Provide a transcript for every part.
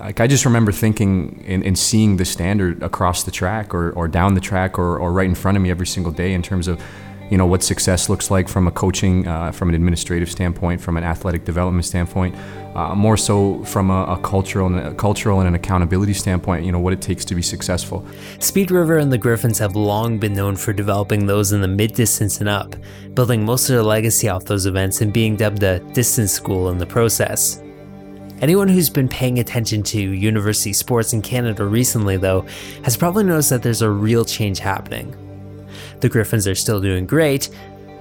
like I just remember thinking and, and, seeing the standard across the track or, or down the track or, or right in front of me every single day in terms of you know what success looks like from a coaching, uh, from an administrative standpoint, from an athletic development standpoint, uh, more so from a, a, cultural and a cultural and an accountability standpoint. You know what it takes to be successful. Speed River and the Griffins have long been known for developing those in the mid distance and up, building most of their legacy off those events and being dubbed a distance school in the process. Anyone who's been paying attention to university sports in Canada recently, though, has probably noticed that there's a real change happening. The Griffins are still doing great,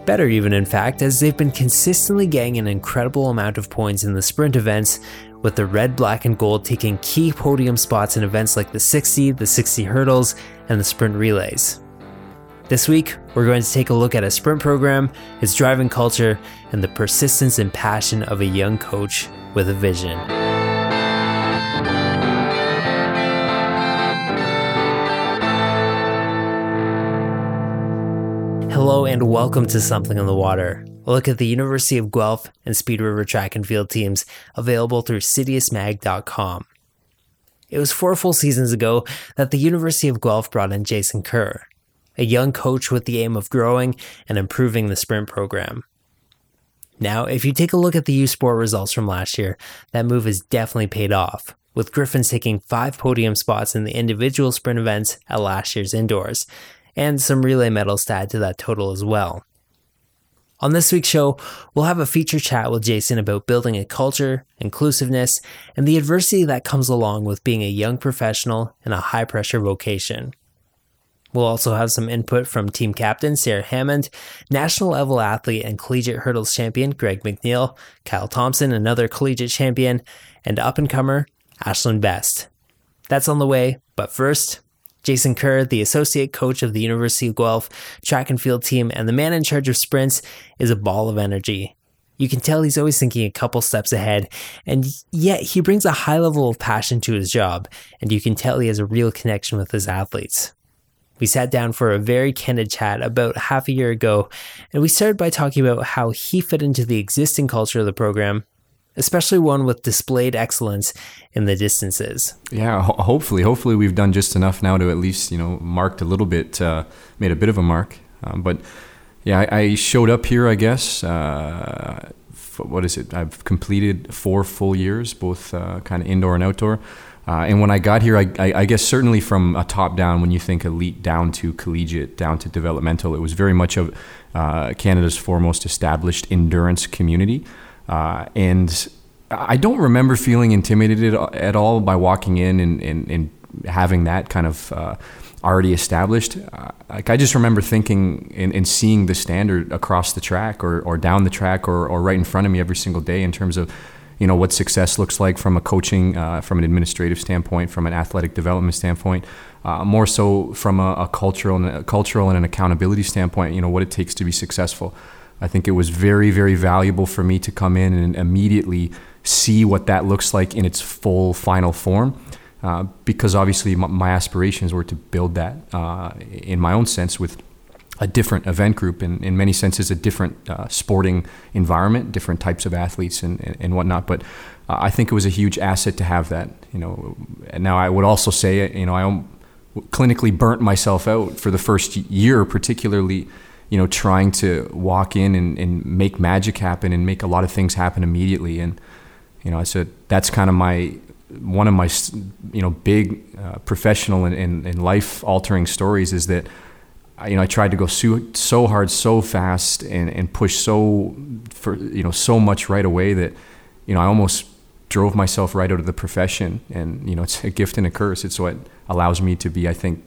better even in fact, as they've been consistently getting an incredible amount of points in the sprint events, with the red, black, and gold taking key podium spots in events like the 60, the 60 hurdles, and the sprint relays. This week, we're going to take a look at a sprint program, its driving culture, and the persistence and passion of a young coach with a vision. Hello and welcome to Something on the Water. A look at the University of Guelph and Speed River track and field teams available through CITIUSMag.com. It was four full seasons ago that the University of Guelph brought in Jason Kerr, a young coach with the aim of growing and improving the sprint program. Now, if you take a look at the U Sport results from last year, that move has definitely paid off, with Griffins taking five podium spots in the individual sprint events at last year's indoors, and some relay medals to add to that total as well. On this week's show, we'll have a feature chat with Jason about building a culture, inclusiveness, and the adversity that comes along with being a young professional in a high pressure vocation. We'll also have some input from team captain Sarah Hammond, national level athlete and collegiate hurdles champion Greg McNeil, Kyle Thompson, another collegiate champion, and up and comer Ashlyn Best. That's on the way, but first, Jason Kerr, the associate coach of the University of Guelph track and field team and the man in charge of sprints, is a ball of energy. You can tell he's always thinking a couple steps ahead, and yet he brings a high level of passion to his job, and you can tell he has a real connection with his athletes. We sat down for a very candid chat about half a year ago, and we started by talking about how he fit into the existing culture of the program especially one with displayed excellence in the distances. Yeah, ho- hopefully, hopefully we've done just enough now to at least you know marked a little bit, uh, made a bit of a mark. Um, but yeah, I, I, showed up here, I guess. Uh, what is it? I've completed four full years, both uh, kind of indoor and outdoor. Uh, and when I got here, I, I, I, guess certainly from a top down, when you think elite down to collegiate, down to developmental, it was very much of uh, Canada's foremost established endurance community. Uh, and I don't remember feeling intimidated at all by walking in and, and, and having that kind of uh, already established. Uh, like I just remember thinking and, and, seeing the standard across the track or, or down the track or, or right in front of me every single day in terms of you know what success looks like from a coaching, uh, from an administrative standpoint, from an athletic development standpoint, uh, more so from a, a cultural and a cultural and an accountability standpoint. You know what it takes to be successful. I think it was very, very valuable for me to come in and immediately see what that looks like in its full final form. Uh, because obviously my, my, aspirations were to build that uh, in my own sense with a different event group. In, in many senses a different uh, sporting environment different types of athletes and, and, and whatnot. But uh, I think it was a huge asset to have that you know. Now I would also say you know I clinically burnt myself out for the first year particularly you know, trying to walk in and, and make magic happen and make a lot of things happen immediately. And, you know, I said, that's kind of my, one of my, you know, big uh, professional and, and, and life altering stories is that, you know, I tried to go so, so hard, so fast and, and push so, for, you know, so much right away that, you know, I almost drove myself right out of the profession. And, you know, it's a gift and a curse. It's what allows me to be, I think,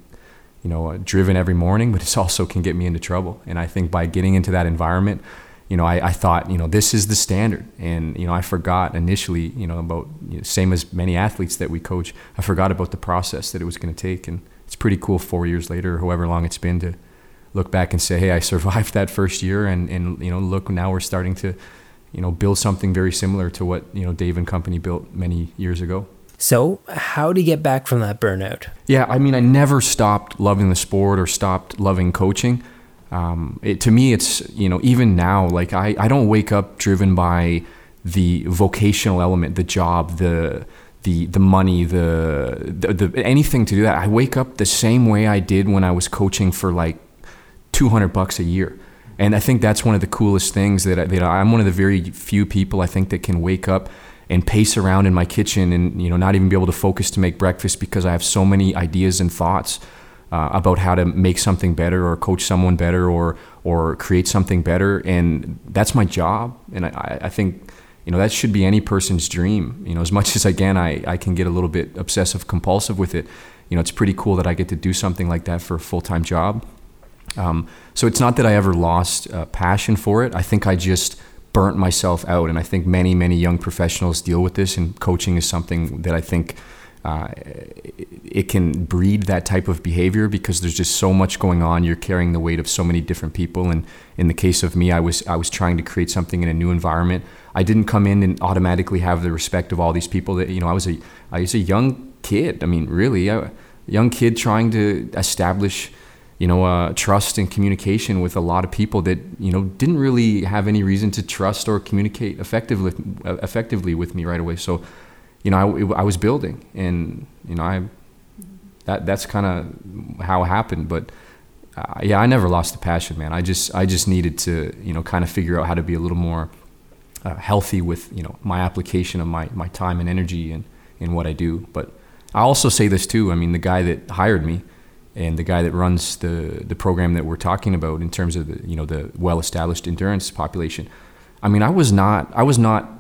you know, driven every morning, but it also can get me into trouble. And I think by getting into that environment, you know, I, I thought, you know, this is the standard. And, you know, I forgot initially, you know, about, you know, same as many athletes that we coach, I forgot about the process that it was going to take. And it's pretty cool four years later, however long it's been to look back and say, hey, I survived that first year. And, and you know, look, now we're starting to, you know, build something very similar to what, you know, Dave and company built many years ago. So, how do you get back from that burnout? Yeah, I mean, I never stopped loving the sport or stopped loving coaching. Um, it, to me, it's, you know, even now, like I, I don't wake up driven by the vocational element, the job, the, the the money, the, the, the anything to do that. I wake up the same way I did when I was coaching for like 200 bucks a year. And I think that's one of the coolest things that, I, that I'm one of the very few people I think that can wake up and pace around in my kitchen and you know not even be able to focus to make breakfast because I have so many ideas and thoughts uh, about how to make something better or coach someone better or or create something better and that's my job and I, I think you know that should be any person's dream. You know as much as again I, I can get a little bit obsessive compulsive with it you know it's pretty cool that I get to do something like that for a full-time job. Um, so it's not that I ever lost uh, passion for it. I think I just burnt myself out and I think many many young professionals deal with this and coaching is something that I think uh, it can breed that type of behavior because there's just so much going on. You're carrying the weight of so many different people. And in the case of me, I was I was trying to create something in a new environment. I didn't come in and automatically have the respect of all these people. That you know, I was a I was a young kid. I mean, really, a young kid trying to establish you know uh, trust and communication with a lot of people that you know didn't really have any reason to trust or communicate effectively effectively with me right away. So you know, I, I was building, and you know, I that that's kind of how it happened. But uh, yeah, I never lost the passion, man. I just I just needed to you know kind of figure out how to be a little more uh, healthy with you know my application of my my time and energy and in what I do. But I also say this too. I mean, the guy that hired me and the guy that runs the the program that we're talking about in terms of the you know the well established endurance population. I mean, I was not I was not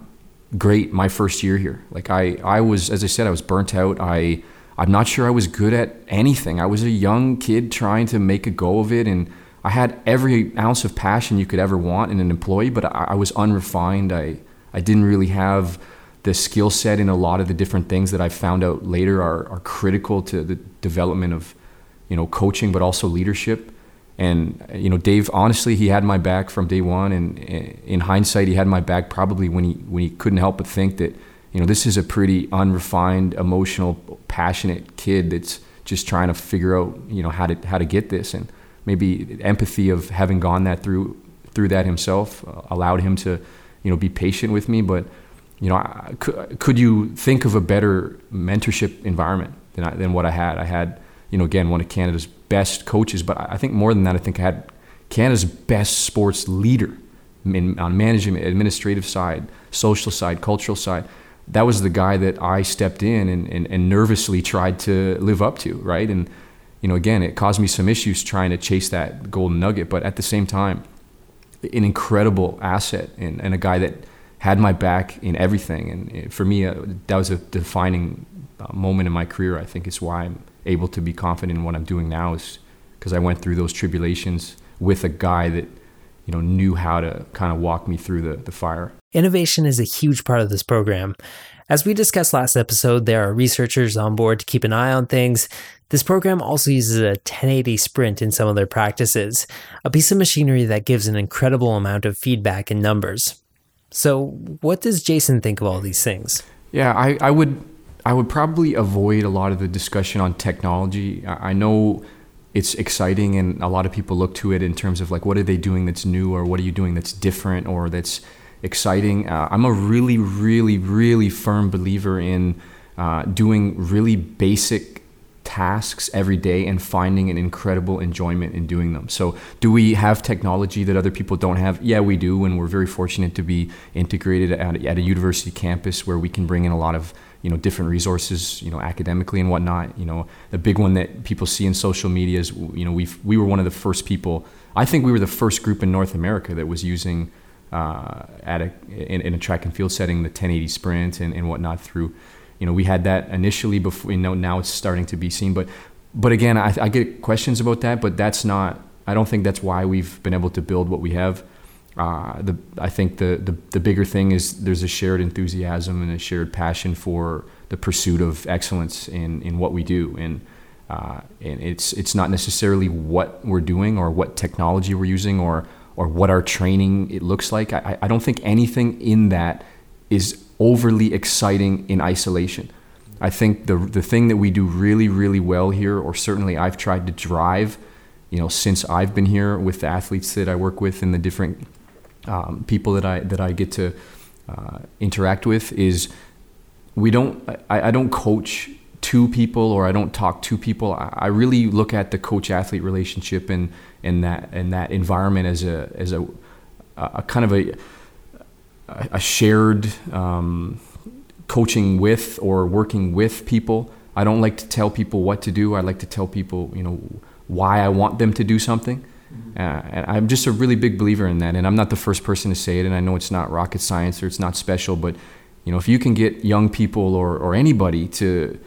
great my first year here. Like I, I was, as I said, I was burnt out. I, I'm not sure I was good at anything. I was a young kid trying to make a go of it, and I had every ounce of passion you could ever want in an employee, but I, I was unrefined. I, I didn't really have the skill set in a lot of the different things that I found out later are, are critical to the development of, you know, coaching, but also leadership. And you know, Dave, honestly, he had my back from day one. And in hindsight, he had my back probably when he when he couldn't help but think that you know this is a pretty unrefined, emotional, passionate kid that's just trying to figure out you know how to how to get this. And maybe empathy of having gone that through through that himself uh, allowed him to you know be patient with me. But you know, I, could, could you think of a better mentorship environment than I, than what I had? I had you know again one of Canada's best coaches, but I think more than that, I think I had Canada's best sports leader in, on management, administrative side, social side, cultural side. That was the guy that I stepped in and, and, and nervously tried to live up to, right? And you know, again, it caused me some issues trying to chase that golden nugget, but at the same time, an incredible asset and, and a guy that had my back in everything. And for me, uh, that was a defining uh, moment in my career. I think is why I'm able to be confident in what I'm doing now is because I went through those tribulations with a guy that you know knew how to kind of walk me through the, the fire. Innovation is a huge part of this program. As we discussed last episode, there are researchers on board to keep an eye on things. This program also uses a 1080 sprint in some of their practices, a piece of machinery that gives an incredible amount of feedback and numbers. So, what does Jason think of all these things? Yeah, I, I would I would probably avoid a lot of the discussion on technology. I know it's exciting and a lot of people look to it in terms of like what are they doing that's new or what are you doing that's different or that's exciting. Uh, I'm a really, really, really firm believer in uh, doing really basic tasks every day and finding an incredible enjoyment in doing them. So, do we have technology that other people don't have? Yeah, we do, and we're very fortunate to be integrated at, at a university campus where we can bring in a lot of you know different resources you know academically and whatnot. You know the big one that people see in social media is you know we we were one of the first people I think we were the first group in North America that was using uh, at a in, in, a track and field setting the 1080 sprint and, and whatnot through you know we had that initially before you know now it's starting to be seen but but again I, I get questions about that but that's not I don't think that's why we've been able to build what we have uh, the, I think the, the, the bigger thing is there's a shared enthusiasm and a shared passion for the pursuit of excellence in, in what we do. And, uh, and it's, it's not necessarily what we're doing or what technology we're using or, or what our training it looks like. I, I don't think anything in that is overly exciting in isolation. I think the, the thing that we do really, really well here, or certainly I've tried to drive, you know, since I've been here with the athletes that I work with in the different um, people that I that I get to uh, interact with is we don't I, I don't coach two people or I don't talk to people. I, I really look at the coach athlete relationship and and that and that environment as a as a, a kind of a a shared um, coaching with or working with people. I don't like to tell people what to do. I like to tell people, you know, why I want them to do something. Uh, and I'm just a really big believer in that. And I'm not the first person to say it. And I know it's not rocket science or it's not special, but you know, if you can get young people or, or anybody to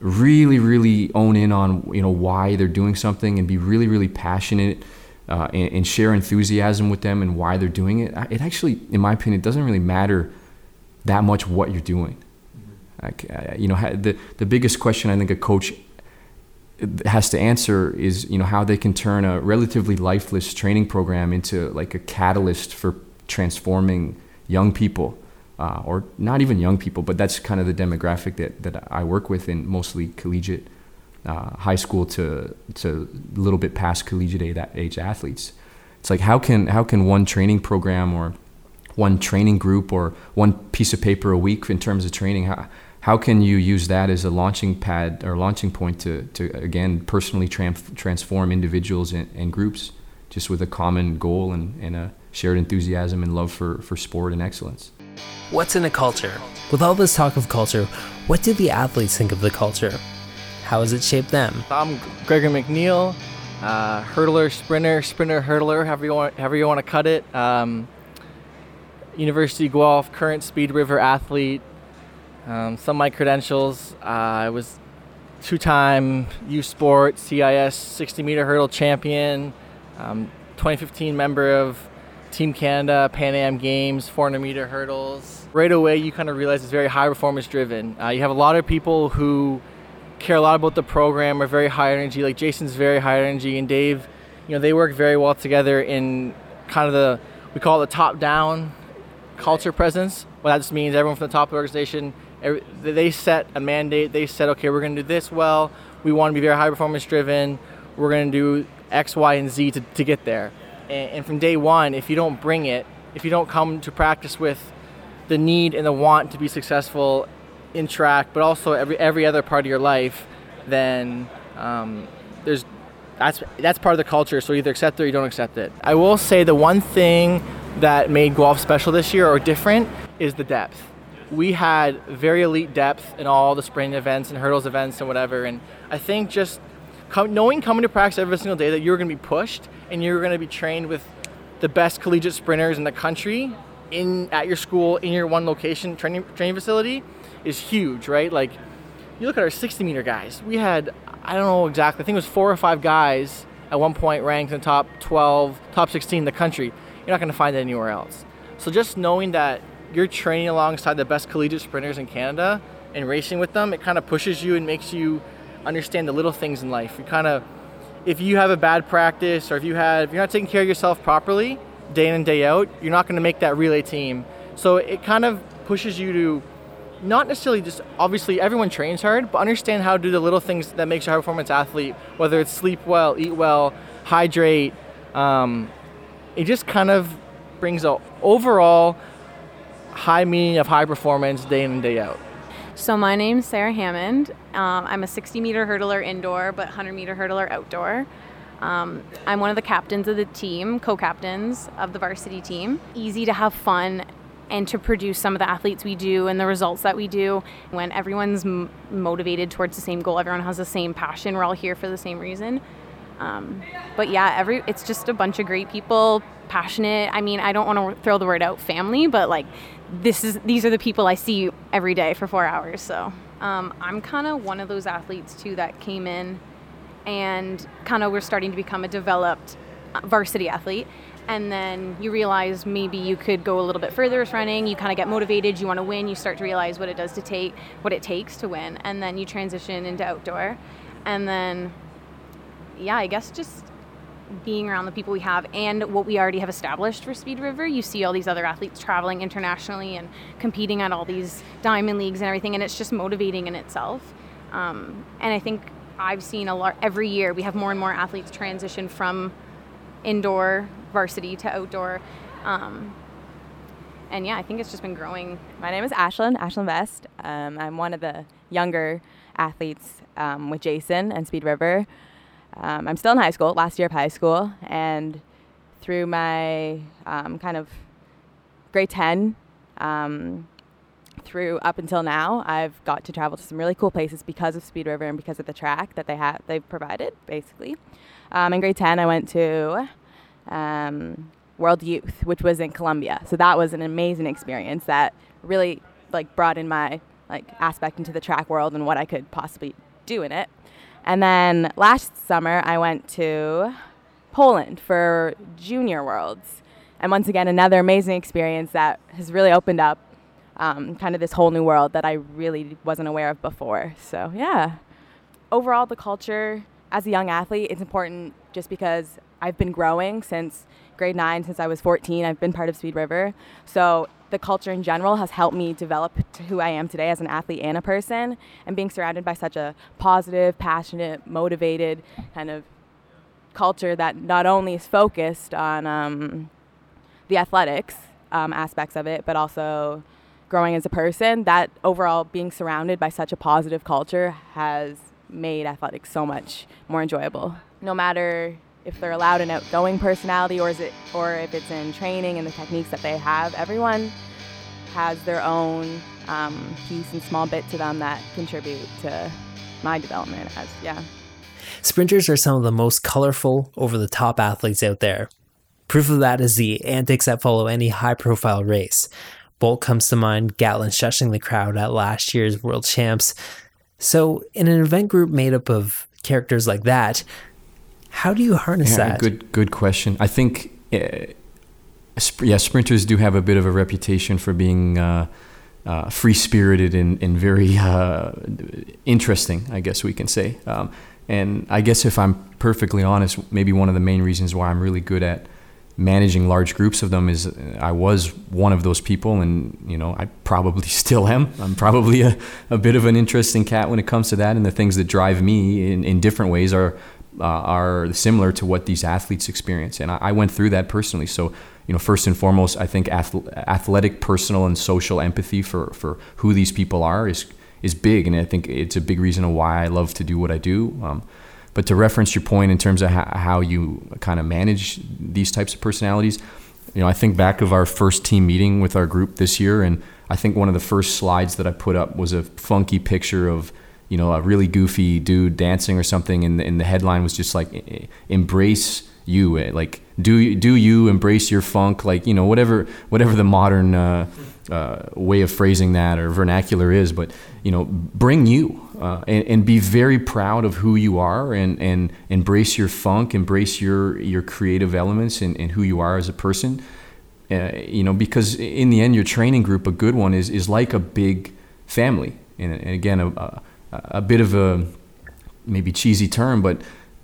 really, really own in on you know why they're doing something and be really, really passionate uh, and, and, share enthusiasm with them and why they're doing it, it actually, in my opinion, it doesn't really matter that much what you're doing. Mm-hmm. Like, uh, you know, the the biggest question I think a coach has to answer is you know how they can turn a relatively lifeless training program into like a catalyst for transforming young people uh, or not even young people but that's kind of the demographic that, that i work with in mostly collegiate uh, high school to to a little bit past collegiate age athletes. It's like how can how can one training program or one training group or one piece of paper a week in terms of training how, how can you use that as a launching pad or launching point to, to again personally transform individuals and, and, groups just with a common goal and, and a shared enthusiasm and love for, for sport and excellence? What's in a culture? With all this talk of culture what do the athletes think of the culture? How has it shaped them? I'm gregor mcneil uh, hurdler sprinter sprinter hurdler however you want however you want to cut it. Um, university guelph current speed river athlete um, some of my credentials, uh, I was two-time U Sport CIS 60 meter hurdle champion, um, 2015 member of Team Canada Pan Am Games 400 meter hurdles. Right away, you kind of realize it's very high performance driven. Uh, you have a lot of people who care a lot about the program, are very high energy. Like Jason's very high energy, and Dave, you know, they work very well together in kind of the we call it the top down culture presence. What that just means everyone from the top of the organization they set a mandate. They said, okay, we're going to do this well. We want to be very high performance driven. We're going to do X, Y, and Z to, to get there. And, and from day one, if you don't bring it, if you don't come to practice with the need and the want to be successful in track, but also every every other part of your life, then um, there's that's that's part of the culture. So either accept it or you don't accept it. I will say the one thing that made Guelph special this year or different is the depth we had very elite depth in all the sprint events and hurdles events and whatever. And I think just knowing coming to practice every single day that you're going to be pushed and you're going to be trained with the best collegiate sprinters in the country in at your school in your one location training training facility is huge, right? Like you look at our 60 meter guys. We had I don't know exactly. I think it was four or five guys at one point ranked in the top 12, top 16 in the country. You're not going to find that anywhere else. So just knowing that you're training alongside the best collegiate sprinters in Canada and racing with them, it kind of pushes you and makes you understand the little things in life. You kind of, if you have a bad practice or if you have, if you're not taking care of yourself properly day in and day out, you're not going to make that relay team. So it kind of pushes you to not necessarily just obviously everyone trains hard, but understand how to do the little things that makes a high performance athlete. Whether it's sleep well, eat well, hydrate. Um, it just kind of brings a overall high meaning of high performance day in and day out? So my name's Sarah Hammond. Um, I'm a 60 meter hurdler indoor, but 100 meter hurdler outdoor. Um, I'm one of the captains of the team, co-captains of the varsity team. Easy to have fun and to produce some of the athletes we do and the results that we do when everyone's m- motivated towards the same goal everyone has the same passion we're all here for the same reason um, but yeah every it's just a bunch of great people passionate i mean i don't want to throw the word out family but like this is these are the people I see every day for four hours. So um, I'm kind of one of those athletes too that came in and kind of we're starting to become a developed uh, varsity athlete. And then you realize maybe you could go a little bit further with running. You kind of get motivated. You want to win. You start to realize what it does to take what it takes to win. And then you transition into outdoor. And then, yeah, I guess just being around the people we have and what we already have established for Speed River, you see all these other athletes traveling internationally and competing at all these diamond leagues and everything, and it's just motivating in itself. Um, and I think I've seen a lot every year. We have more and more athletes transition from indoor varsity to outdoor. Um, and yeah, I think it's just been growing. My name is Ashlyn, Ashlyn Vest. Um, I'm one of the younger athletes um, with Jason and Speed River. Um, I'm still in high school, last year of high school, and through my um, kind of grade 10 um, through up until now, I've got to travel to some really cool places because of Speed River and because of the track that they have they've provided, basically. Um, in grade 10, I went to um, World Youth, which was in Colombia. So that was an amazing experience that really like brought in my like aspect into the track world and what I could possibly do in it. And then last summer, I went to Poland for Junior Worlds. And once again, another amazing experience that has really opened up um, kind of this whole new world that I really wasn't aware of before. So, yeah. Overall, the culture as a young athlete, it's important just because I've been growing since grade nine, since I was 14. I've been part of Speed River. So, the culture in general has helped me develop to who I am today as an athlete and a person. And being surrounded by such a positive, passionate, motivated kind of culture that not only is focused on um, the athletics um, aspects of it, but also growing as a person, that overall being surrounded by such a positive culture has made athletics so much more enjoyable. No matter if they're allowed an outgoing personality or is it or if it's in training and the techniques that they have, everyone has their own um, piece and small bit to them that contribute to my development as yeah. Sprinters are some of the most colorful, over the top athletes out there. Proof of that is the antics that follow any high profile race. Bolt comes to mind, Gatlin shushing the crowd at last year's World Champs. So, in an event group made up of characters like that, how do you harness yeah, that? Good, good question. I think, uh, yeah, sprinters do have a bit of a reputation for being uh, uh, free spirited and, and very uh, interesting, I guess we can say. Um, and I guess if I'm perfectly honest, maybe one of the main reasons why I'm really good at managing large groups of them is I was one of those people, and you know I probably still am. I'm probably a, a bit of an interesting cat when it comes to that, and the things that drive me in, in different ways are uh, are similar to what these athletes experience, and I, I, went through that personally. So you know, first and foremost, I think athletic, personal, and social empathy for for who these people are is is big, and I think it's a big reason why I love to do what I do. Um, but to reference your point in terms of how you kind of manage these types of personalities, you know, I think back of our first team meeting with our group this year, and I think one of the first slides that I put up was a funky picture of, you know, a really goofy dude dancing or something, and the, and the headline was just like, "Embrace you," eh, like do do you embrace your funk, like you know, whatever whatever the modern uh, uh, way of phrasing that or vernacular is, but you know, bring you uh, and, and, be very proud of who you are and, and embrace your funk, embrace your, your creative elements and, and who you are as a person. Uh, you know, because in the end, your training group, a good one, is, is like a big family. And, and again, a, a, a bit of a maybe cheesy term, but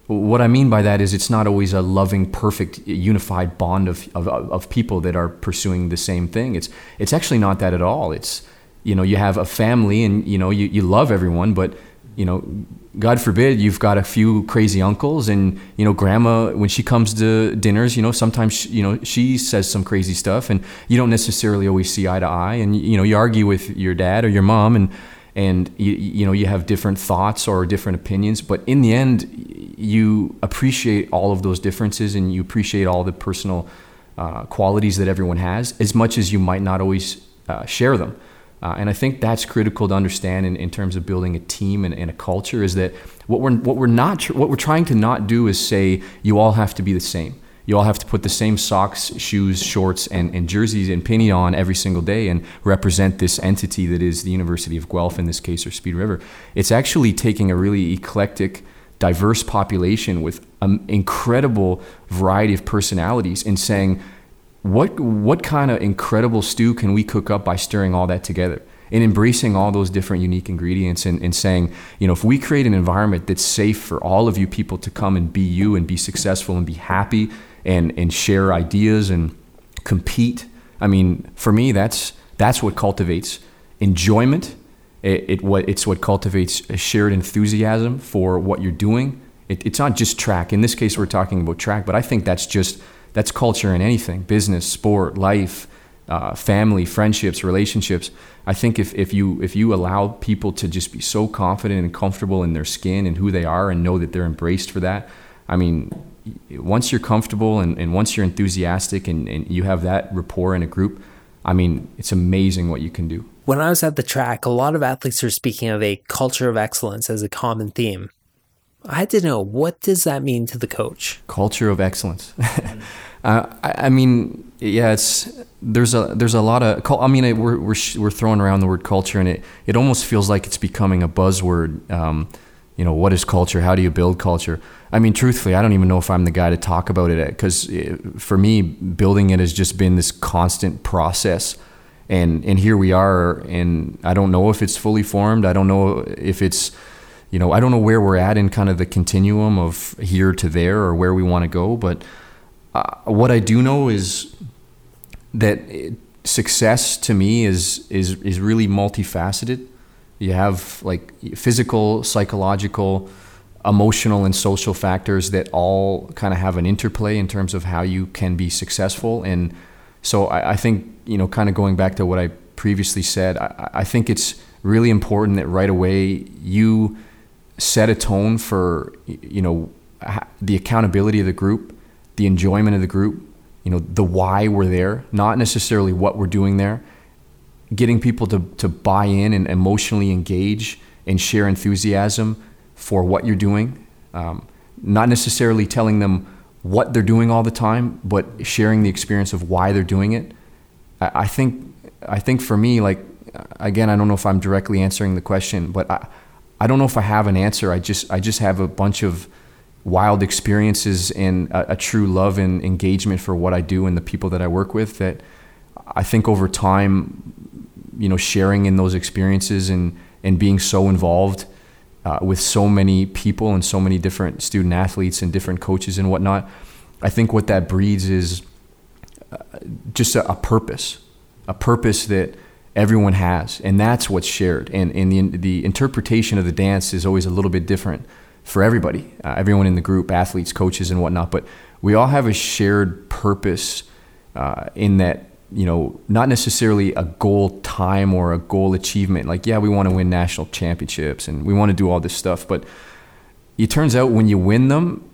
what I mean by that is it's not always a loving, perfect, unified bond of, of, of people that are pursuing the same thing. It's, it's actually not that at all. It's, you know, you have a family and, you know, you, you love everyone, but, you know, God forbid you've got a few crazy uncles and, you know, grandma, when she comes to dinners, you know, sometimes, she, you know, she says some crazy stuff and you don't necessarily always see eye to eye. And, you know, you argue with your dad or your mom and, and you, you know you have different thoughts or different opinions but in the end you appreciate all of those differences and you appreciate all the personal uh, qualities that everyone has as much as you might not always uh, share them uh, and I think that's critical to understand in, in terms of building a team and, and, a culture is that what we're, what we're not, what we're trying to not do is say you all have to be the same. You all have to put the same socks, shoes, shorts, and, and jerseys and penny on every single day and represent this entity that is the University of Guelph in this case or Speed River. It's actually taking a really eclectic, diverse population with an incredible variety of personalities and saying, what what kind of incredible stew can we cook up by stirring all that together and embracing all those different unique ingredients and, and saying you know if we create an environment that's safe for all of you people to come and be you and be successful and be happy and and share ideas and compete. I mean for me that's that's what cultivates enjoyment. It, it what it's what cultivates a shared enthusiasm for what you're doing. It, it's not just track. In this case we're talking about track but i think that's just that's culture in anything business, sport, life, uh, family, friendships, relationships. I think if, if you if you allow people to just be so confident and comfortable in their skin and who they are and know that they're embraced for that, I mean, once you're comfortable and, and once you're enthusiastic and, and you have that rapport in a group, I mean, it's amazing what you can do. When I was at the track, a lot of athletes are speaking of a culture of excellence as a common theme. I had to know what does that mean to the coach? Culture of excellence. uh, I, I, mean, yeah, it's there's a there's a lot of I mean, it, we're we're we're throwing around the word culture, and it it almost feels like it's becoming a buzzword. Um, you know, what is culture? How do you build culture? I mean, truthfully, I don't even know if I'm the guy to talk about it because for me, building it has just been this constant process. And, and here we are, and I don't know if it's fully formed. I don't know if it's, you know, I don't know where we're at in kind of the continuum of here to there or where we want to go. But uh, what I do know is that success to me is is is really multifaceted. You have like physical, psychological, emotional and social factors that all kind of have an interplay in terms of how you can be successful. And so I, I think, you know, kind of going back to what I previously said, I, I think it's really important that right away you set a tone for, you know, the accountability of the group, the enjoyment of the group, you know, the why we're there, not necessarily what we're doing there. Getting people to, to buy in and emotionally engage and share enthusiasm for what you're doing. Um, not necessarily telling them what they're doing all the time, but sharing the experience of why they're doing it. I, I think I think for me, like again, I don't know if I'm directly answering the question, but I, I don't know if I have an answer. I just I just have a bunch of wild experiences and a, a, true love and engagement for what I do and the people that I work with that I think over time, you know, sharing in those experiences and and being so involved uh, with so many people and so many different student athletes and different coaches and whatnot, I think what that breeds is uh, just a, a, purpose, a purpose that everyone has, and that's what's shared. And, and the, the interpretation of the dance is always a little bit different for everybody, uh, everyone in the group, athletes, coaches, and whatnot. But we all have a shared purpose uh, in that you know, not necessarily a goal time or a goal achievement. Like, yeah, we want to win national championships and we want to do all this stuff, but it turns out when you win them,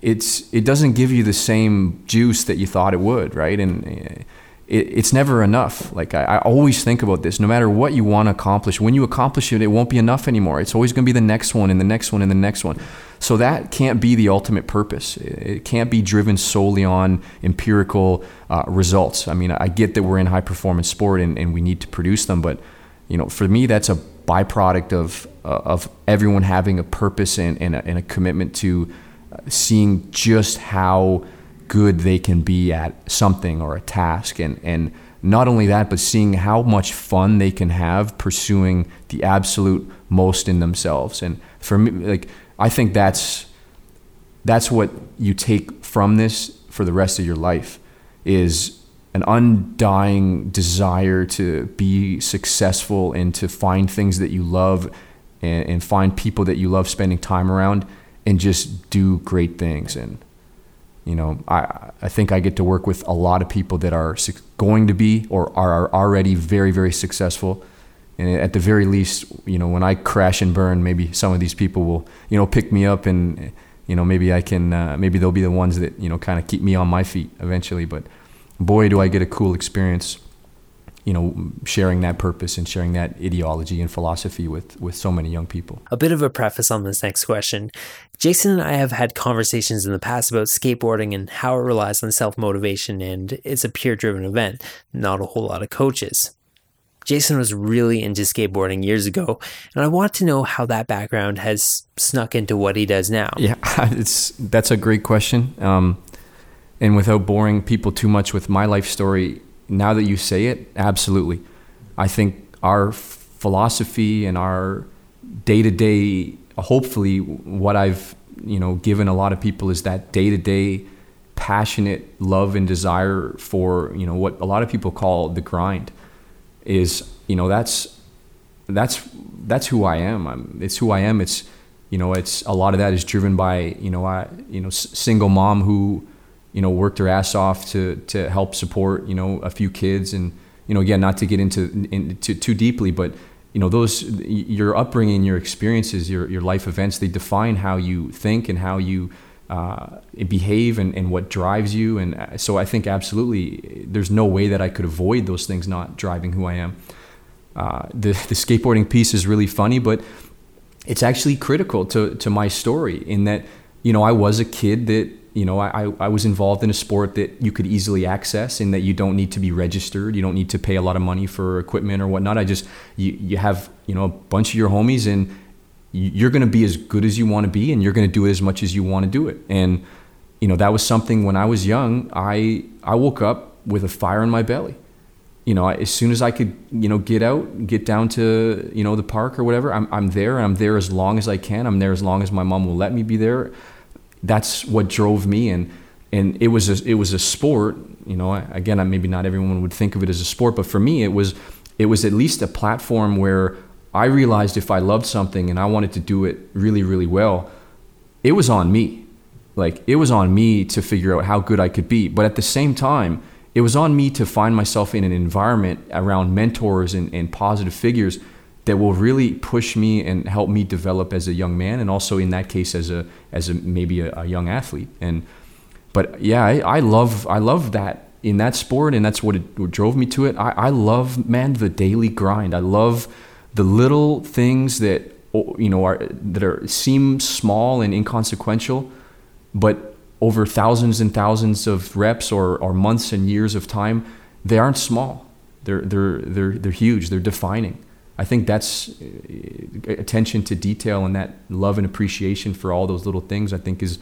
it's it doesn't give you the same juice that you thought it would, right? And eh, it, it's never enough. Like I, I, always think about this. No matter what you want to accomplish, when you accomplish it, it won't be enough anymore. It's always going to be the next one and the next one and the next one. So that can't be the ultimate purpose. It can't be driven solely on empirical uh, results. I mean, I get that we're in high performance sport and, and we need to produce them, but you know, for me, that's a byproduct of uh, of everyone having a purpose and, and, a, and a commitment to uh, seeing just how good they can be at something or a task. And and not only that but seeing how much fun they can have pursuing the absolute most in themselves. And for me like I think that's that's what you take from this for the rest of your life is an undying desire to be successful and to find things that you love and, and find people that you love spending time around and just do great things. And you know, I, I think I get to work with a lot of people that are going to be or are already very, very successful. And at the very least, you know, when I crash and burn, maybe some of these people will, you know, pick me up and, you know, maybe I can, uh, maybe they'll be the ones that, you know, kind of keep me on my feet eventually. But boy, do I get a cool experience you know, sharing that purpose and sharing that ideology and philosophy with with so many young people. A bit of a preface on this next question. Jason and I have had conversations in the past about skateboarding and how it relies on self-motivation and it's a peer-driven event, not a whole lot of coaches. Jason was really into skateboarding years ago, and I want to know how that background has snuck into what he does now. Yeah, it's that's a great question. Um, and without boring people too much with my life story, now that you say it, absolutely. I think our philosophy and our day to day, hopefully, what I've you know given a lot of people is that day to day passionate love and desire for you know what a lot of people call the grind is you know that's that's that's who I am. I'm, it's who I am. It's you know it's a lot of that is driven by you know I you know s- single mom who you know, worked their ass off to to help support, you know, a few kids, and you know, again, not to get into into too deeply, but you know, those your upbringing, your experiences, your your life events, they define how you think and how you uh, behave and, and what drives you. And uh, so I think absolutely there's no way that I could avoid those things not driving who I am. Uh, the, the skateboarding piece is really funny, but it's actually critical to, to my story in that, you know, I was a kid that, you know, I, I was involved in a sport that you could easily access and that you don't need to be registered. You don't need to pay a lot of money for equipment or whatnot. I just, you, you have, you know, a bunch of your homies and you're going to be as good as you want to be and you're going to do it as much as you want to do it. And, you know, that was something when I was young, I, I woke up with a fire in my belly you know, as soon as I could, you know, get out, get down to, you know, the park or whatever, I'm, I'm there. And I'm there as long as I can. I'm there as long as my mom will let me be there. That's what drove me. And, and it was a, it was a sport, you know, again, maybe not everyone would think of it as a sport, but for me, it was, it was at least a platform where I realized if I loved something and I wanted to do it really, really well, it was on me. Like it was on me to figure out how good I could be. But at the same time, it was on me to find myself in an environment around mentors and, and positive figures that will really push me and help me develop as a young man and also in that case as a as a maybe a, a young athlete and but yeah I, I, love I love that in that sport and that's what, it, what drove me to it I, I love man the daily grind I love the little things that you know are that are seem small and inconsequential but over thousands and thousands of reps or, or months and years of time, they aren't small. They're, they're, they're, they're huge. They're defining. I think that's uh, attention to detail and that love and appreciation for all those little things, I think is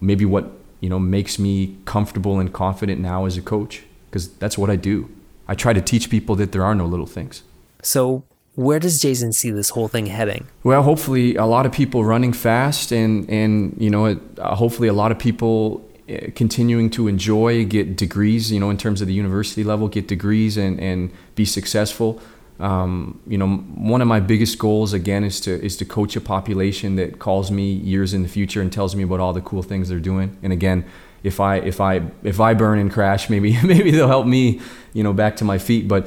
maybe what, you know, makes me comfortable and confident now as a coach because that's what I do. I try to teach people that there are no little things. So where does Jason see this whole thing heading? Well, hopefully, a lot of people running fast, and and you know, uh, hopefully, a lot of people uh, continuing to enjoy, get degrees. You know, in terms of the university level, get degrees and and be successful. Um, you know, one of my biggest goals again is to is to coach a population that calls me years in the future and tells me about all the cool things they're doing. And again, if I if I if I burn and crash, maybe maybe they'll help me, you know, back to my feet. But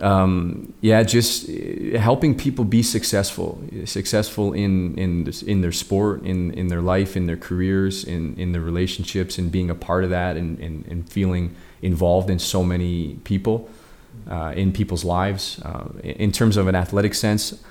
um, yeah, just uh, helping people be successful, successful in in in their sport, in in their life, in their careers, in in their relationships, and being a part of that, and and, and feeling involved in so many people, uh, in people's lives. Uh, in terms of an athletic sense,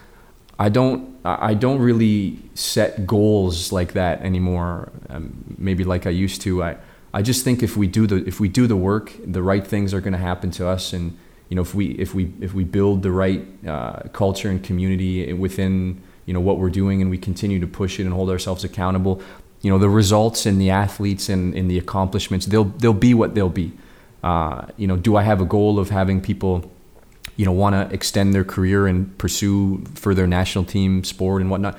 I don't I don't really set goals like that anymore. Um, maybe like I used to. I I just think if we do the if we do the work, the right things are going to happen to us, and you know if we if we if we build the right uh, culture and community within you know what we're doing and we continue to push it and hold ourselves accountable you know the results and the athletes and, and the accomplishments they'll they'll be what they'll be uh, you know do I have a goal of having people you know want to extend their career and pursue further national team sport and whatnot?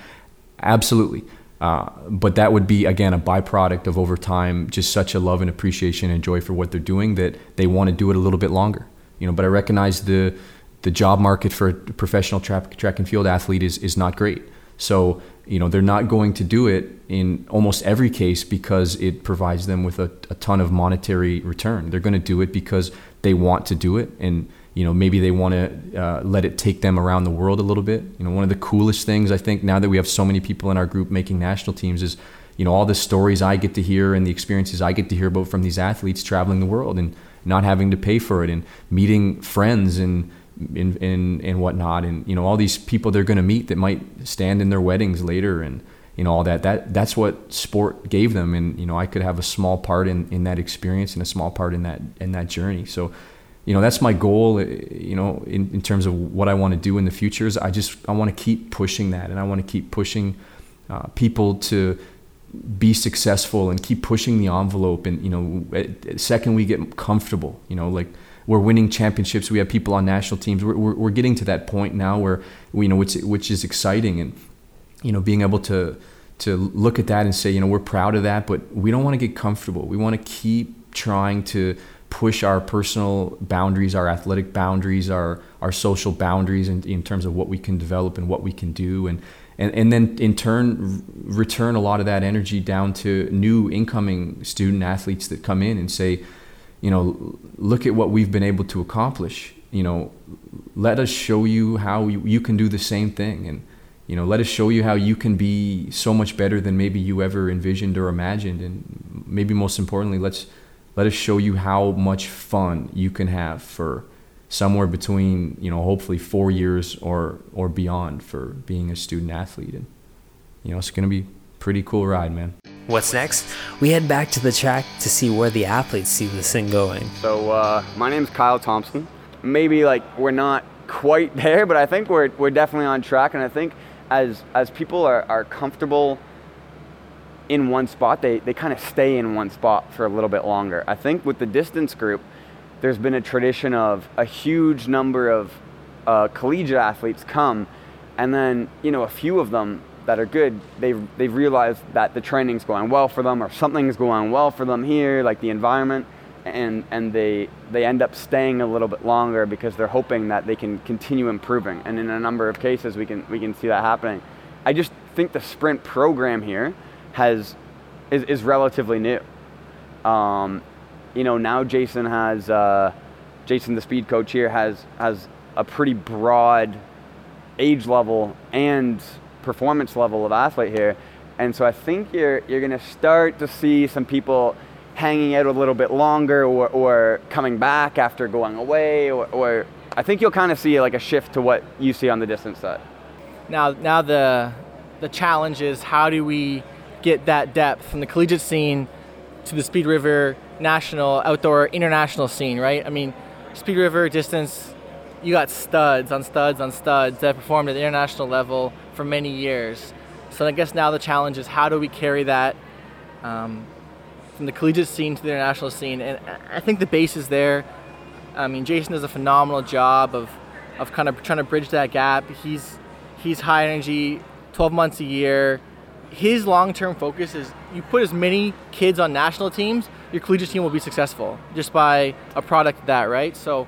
Absolutely. Uh, but that would be again a byproduct of over time just such a love and appreciation and joy for what they're doing that they want to do it a little bit longer. You know, but I recognize the the job market for a professional track track and field athlete is is not great. So you know they're not going to do it in almost every case because it provides them with a, a ton of monetary return. They're going to do it because they want to do it, and you know maybe they want to uh, let it take them around the world a little bit. You know, one of the coolest things I think now that we have so many people in our group making national teams is you know all the stories I get to hear and the experiences I get to hear about from these athletes traveling the world and not having to pay for it and meeting friends and and, and, and whatnot. And you know all these people they're going to meet that might stand in their weddings later and you know all that that that's what sport gave them. And you know I could have a small part in, in that experience and a small part in that in that journey. So you know that's my goal eh, you know in, in terms of what I want to do in the future is I just I want to keep pushing that. And I want to keep pushing uh, people to be successful and keep pushing the envelope. And you know second we get comfortable you know like we're winning championships we have people on national teams. We're, we're, we're getting to that point now where you know which, which is exciting. And you know being able to to look at that and say you know we're proud of that but we don't want to get comfortable. We want to keep trying to push our personal boundaries our athletic boundaries our our social boundaries in, in terms of what we can develop and what we can do. And and, and then in turn return a lot of that energy down to new incoming student athletes that come in and say, you know, look at what we've been able to accomplish. You know, let us show you how you, you can do the same thing. And you know let us show you how you can be so much better than maybe you ever envisioned or imagined. And maybe most importantly let's let us show you how much fun you can have for somewhere between you know hopefully four years or or beyond for being a student athlete. And you know it's going to be pretty cool ride man What's next? We head back to the track to see where the athletes see this thing going. So uh, my name's Kyle Thompson. Maybe like we're not quite there, but I think we're we're definitely on track. And I think as as people are, are comfortable in one spot, they, they kind of stay in one spot for a little bit longer. I think with the distance group, there's been a tradition of a huge number of uh, collegiate athletes come, and then you know a few of them that are good, they've they've realized that the training's going well for them, or something's going well for them here, like the environment, and and they they end up staying a little bit longer because they're hoping that they can continue improving. And in a number of cases, we can we can see that happening. I just think the sprint program here has is, is relatively new. Um, you know, now Jason has uh, Jason, the speed coach here, has has a pretty broad age level and performance level of athlete here, and so I think you're you're going to start to see some people hanging out a little bit longer or, or coming back after going away or, or I think you'll kind of see like a shift to what you see on the distance side. Now, now the the challenge is how do we get that depth from the collegiate scene to the Speed River national, outdoor, international scene, right? I mean, Speed River distance, you got studs on studs on studs that performed at the international level for many years. So I guess now the challenge is how do we carry that um, from the collegiate scene to the international scene? And I think the base is there. I mean, Jason does a phenomenal job of, of kind of trying to bridge that gap. He's he's high energy, 12 months a year. His long-term focus is you put as many kids on national teams, your collegiate team will be successful just by a product of that, right? So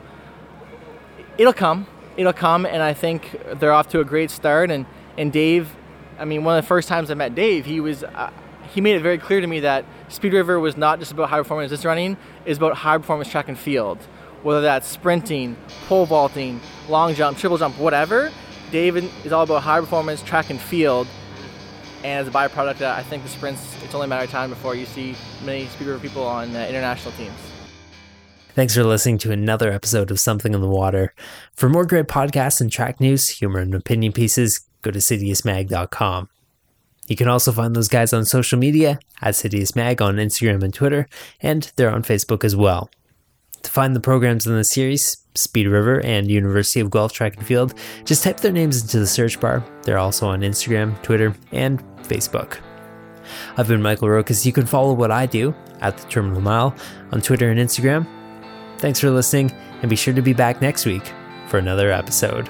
it'll come, it'll come, and I think they're off to a great start. And and Dave, I mean, one of the first times I met Dave, he was. Uh, he made it very clear to me that Speed River was not just about high performance distance running, it's about high performance track and field. Whether that's sprinting, pole vaulting, long jump, triple jump, whatever, Dave is all about high performance track and field. And as a byproduct, I think the sprints, it's only a matter of time before you see many Speed River people on uh, international teams. Thanks for listening to another episode of Something in the Water. For more great podcasts and track news, humor, and opinion pieces, go to CitiusMag.com. You can also find those guys on social media at CitiusMag on Instagram and Twitter, and they're on Facebook as well. To find the programs in the series, Speed River and University of Guelph Track and Field, just type their names into the search bar. They're also on Instagram, Twitter, and Facebook. I've been Michael Rokas. You can follow what I do at the Terminal Mile on Twitter and Instagram. Thanks for listening, and be sure to be back next week for another episode.